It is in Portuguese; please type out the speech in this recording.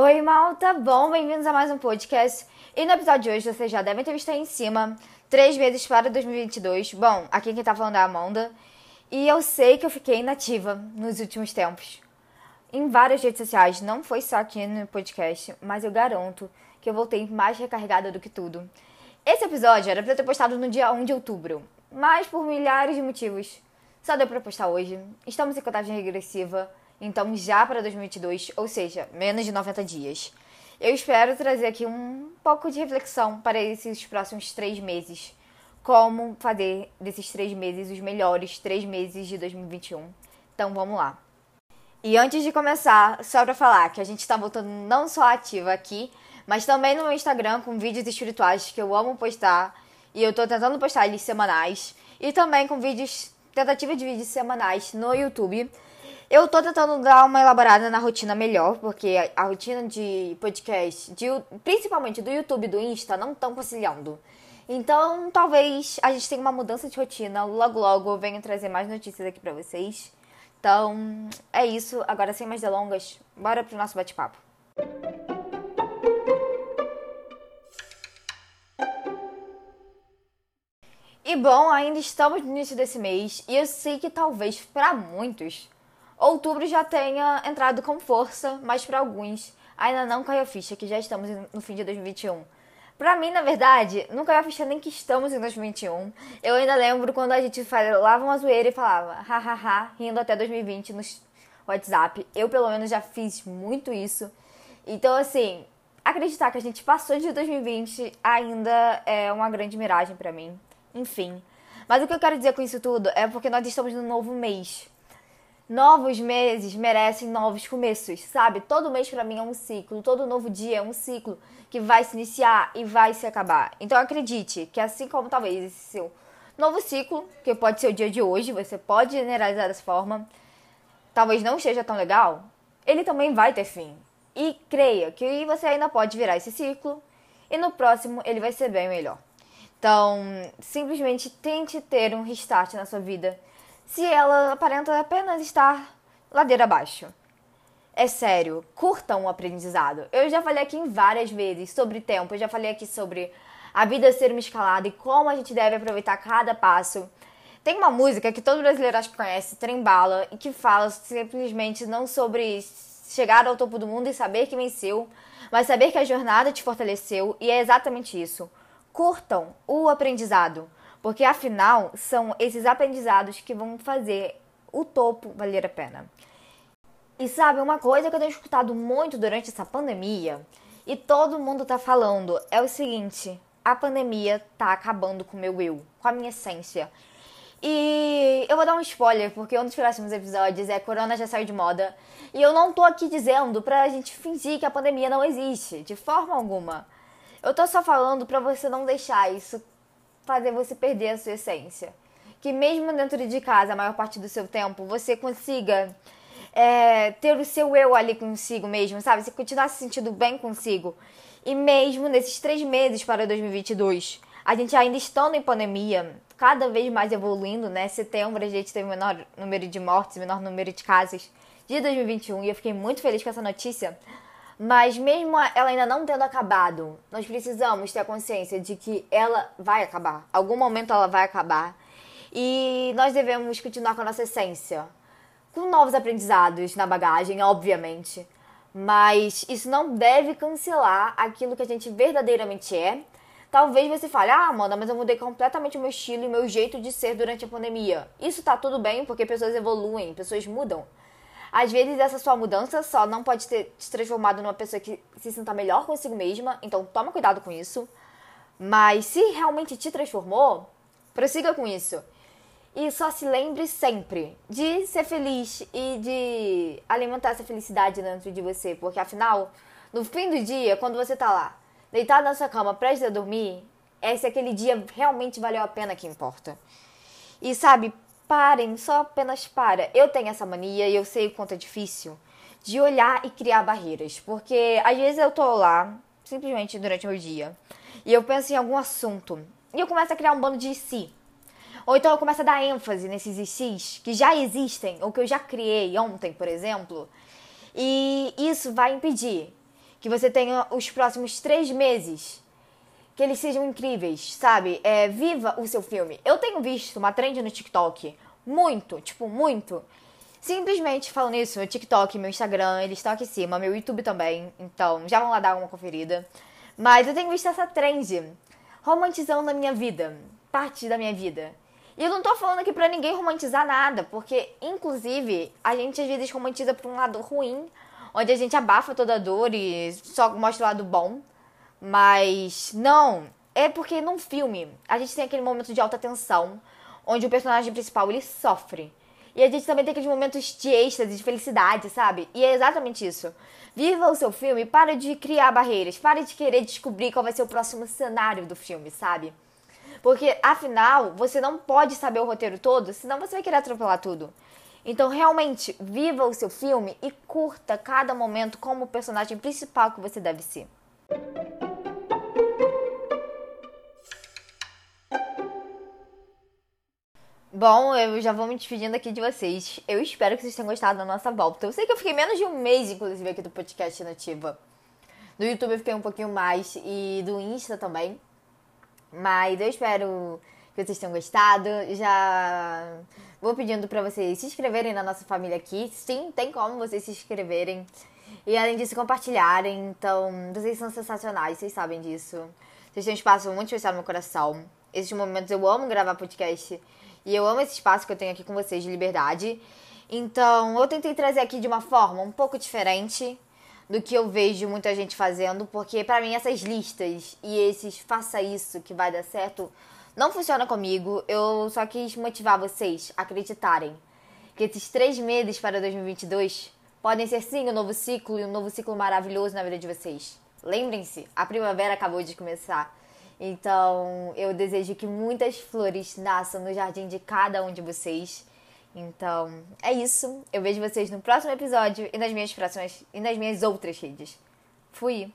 Oi, malta! Bom, bem-vindos a mais um podcast. E no episódio de hoje, vocês já devem ter visto aí em cima, três meses para 2022. Bom, aqui quem tá falando é a Amanda. E eu sei que eu fiquei inativa nos últimos tempos. Em várias redes sociais, não foi só aqui no podcast, mas eu garanto que eu voltei mais recarregada do que tudo. Esse episódio era pra ter postado no dia 1 de outubro, mas por milhares de motivos, só deu pra postar hoje. Estamos em contagem regressiva então já para 2022, ou seja, menos de 90 dias. Eu espero trazer aqui um pouco de reflexão para esses próximos três meses. Como fazer desses três meses os melhores três meses de 2021. Então vamos lá. E antes de começar, só para falar que a gente está voltando não só ativa aqui, mas também no meu Instagram com vídeos espirituais que eu amo postar. E eu estou tentando postar eles semanais. E também com vídeos, tentativa de vídeos semanais no YouTube. Eu tô tentando dar uma elaborada na rotina melhor, porque a, rotina de podcast, de, principalmente do YouTube e do Insta, não estão conciliando. Então, talvez a gente tenha uma mudança de rotina. Logo, logo eu venho trazer mais notícias aqui pra vocês. Então, é isso. Agora, sem mais delongas, bora pro nosso bate-papo. E bom, ainda estamos no início desse mês e eu sei que talvez para muitos Outubro já tenha entrado com força, mas para alguns ainda não caiu a ficha que já estamos no fim de 2021. Pra mim, na verdade, não caiu a ficha nem que estamos em 2021. Eu ainda lembro quando a gente falava uma zoeira e falava hahaha, rindo até 2020 no WhatsApp. Eu, pelo menos, já fiz muito isso. Então, assim, acreditar que a gente passou de 2020 ainda é uma grande miragem para mim. Enfim. Mas o que eu quero dizer com isso tudo é porque nós estamos no novo mês. Novos meses merecem novos começos, sabe? Todo mês para mim é um ciclo, todo novo dia é um ciclo que vai se iniciar e vai se acabar. Então acredite que assim como talvez esse seu novo ciclo, que pode ser o dia de hoje, você pode generalizar dessa forma, talvez não esteja tão legal, ele também vai ter fim. E creia que você ainda pode virar esse ciclo e no próximo ele vai ser bem melhor. Então, simplesmente tente ter um restart na sua vida se ela aparenta apenas estar ladeira abaixo. É sério, curtam o aprendizado. Eu já falei aqui várias vezes sobre tempo, eu já falei aqui sobre a vida ser uma escalada e como a gente deve aproveitar cada passo. Tem uma música que todo brasileiro acho que conhece, Trembala, e que fala simplesmente não sobre chegar ao topo do mundo e saber que venceu, mas saber que a jornada te fortaleceu, e é exatamente isso. Curtam o aprendizado. Porque afinal, são esses aprendizados que vão fazer o topo valer a pena. E sabe, uma coisa que eu tenho escutado muito durante essa pandemia, e todo mundo tá falando, é o seguinte: a pandemia tá acabando com o meu eu, com a minha essência. E eu vou dar um spoiler, porque um dos próximos episódios é Corona já saiu de moda. E eu não tô aqui dizendo pra gente fingir que a pandemia não existe, de forma alguma. Eu tô só falando pra você não deixar isso fazer você perder a sua essência. Que mesmo dentro de casa, a maior parte do seu tempo, você consiga é, ter o seu eu ali consigo mesmo, sabe? Você continuar se sentindo bem consigo. E mesmo nesses três meses para 2022, a gente ainda estando em pandemia, cada vez mais evoluindo, né? Setembro a gente teve o menor número de mortes, menor número de casos de 2021 e eu fiquei muito feliz com essa notícia. Mas mesmo ela ainda não tendo acabado, nós precisamos ter a consciência de que ela vai acabar. Algum momento ela vai acabar. E nós devemos continuar com a nossa essência. Com novos aprendizados na bagagem, obviamente. Mas isso não deve cancelar aquilo que a gente verdadeiramente é. Talvez você fale, ah, Amanda, mas eu mudei completamente o meu estilo e meu jeito de ser durante a pandemia. Isso tá tudo bem, porque pessoas evoluem, pessoas mudam. Às vezes essa sua mudança só não pode ter te transformado numa pessoa que se sinta melhor consigo mesma, então toma cuidado com isso. Mas se realmente te transformou, prossiga com isso. E só se lembre sempre de ser feliz e de alimentar essa felicidade dentro de você, porque afinal, no fim do dia, quando você tá lá, deitado na sua cama, prestes a dormir, é se aquele dia realmente valeu a pena que importa. E sabe, parem, só apenas para. Eu tenho essa mania e eu sei o quanto é difícil de olhar e criar barreiras, porque às vezes eu tô lá, simplesmente durante o meu dia, e eu penso em algum assunto, e eu começo a criar um bando de si. Ou então eu começo a dar ênfase nesses sis que já existem, ou que eu já criei ontem, por exemplo, e isso vai impedir que você tenha os próximos três meses que eles sejam incríveis, sabe? É, viva o seu filme. Eu tenho visto uma trend no TikTok, muito, tipo, muito. Simplesmente falando isso, meu TikTok, meu Instagram, eles estão aqui em cima, meu YouTube também, então já vão lá dar uma conferida. Mas eu tenho visto essa trend romantizando a minha vida, parte da minha vida. E eu não tô falando aqui pra ninguém romantizar nada, porque, inclusive, a gente às vezes romantiza por um lado ruim, onde a gente abafa toda a dor e só mostra o lado bom. Mas não, é porque num filme a gente tem aquele momento de alta tensão, onde o personagem principal ele sofre. E a gente também tem aqueles momentos de êxtase, de felicidade, sabe? E é exatamente isso. Viva o seu filme, para de criar barreiras, para de querer descobrir qual vai ser o próximo cenário do filme, sabe? Porque afinal, você não pode saber o roteiro todo, senão você vai querer atropelar tudo. Então, realmente, viva o seu filme e curta cada momento como o personagem principal que você deve ser. Bom, eu já vou me despedindo aqui de vocês. Eu espero que vocês tenham gostado da nossa volta. Eu sei que eu fiquei menos de um mês, inclusive, aqui do podcast Nativa. Do YouTube eu fiquei um pouquinho mais e do Insta também. Mas eu espero que vocês tenham gostado. Já vou pedindo para vocês se inscreverem na nossa família aqui. Sim, tem como vocês se inscreverem. E além disso, compartilharem. Então, vocês são sensacionais, vocês sabem disso. Vocês têm um espaço muito especial no meu coração. Esses momentos eu amo gravar podcast. E eu amo esse espaço que eu tenho aqui com vocês de liberdade. Então, eu tentei trazer aqui de uma forma um pouco diferente do que eu vejo muita gente fazendo, porque para mim essas listas e esses faça isso que vai dar certo não funciona comigo. Eu só quis motivar vocês a acreditarem que esses três meses para 2022 podem ser sim um novo ciclo e um novo ciclo maravilhoso na vida de vocês. Lembrem-se, a primavera acabou de começar. Então, eu desejo que muitas flores nasçam no jardim de cada um de vocês. Então, é isso. Eu vejo vocês no próximo episódio e nas minhas próximas e nas minhas outras redes. Fui.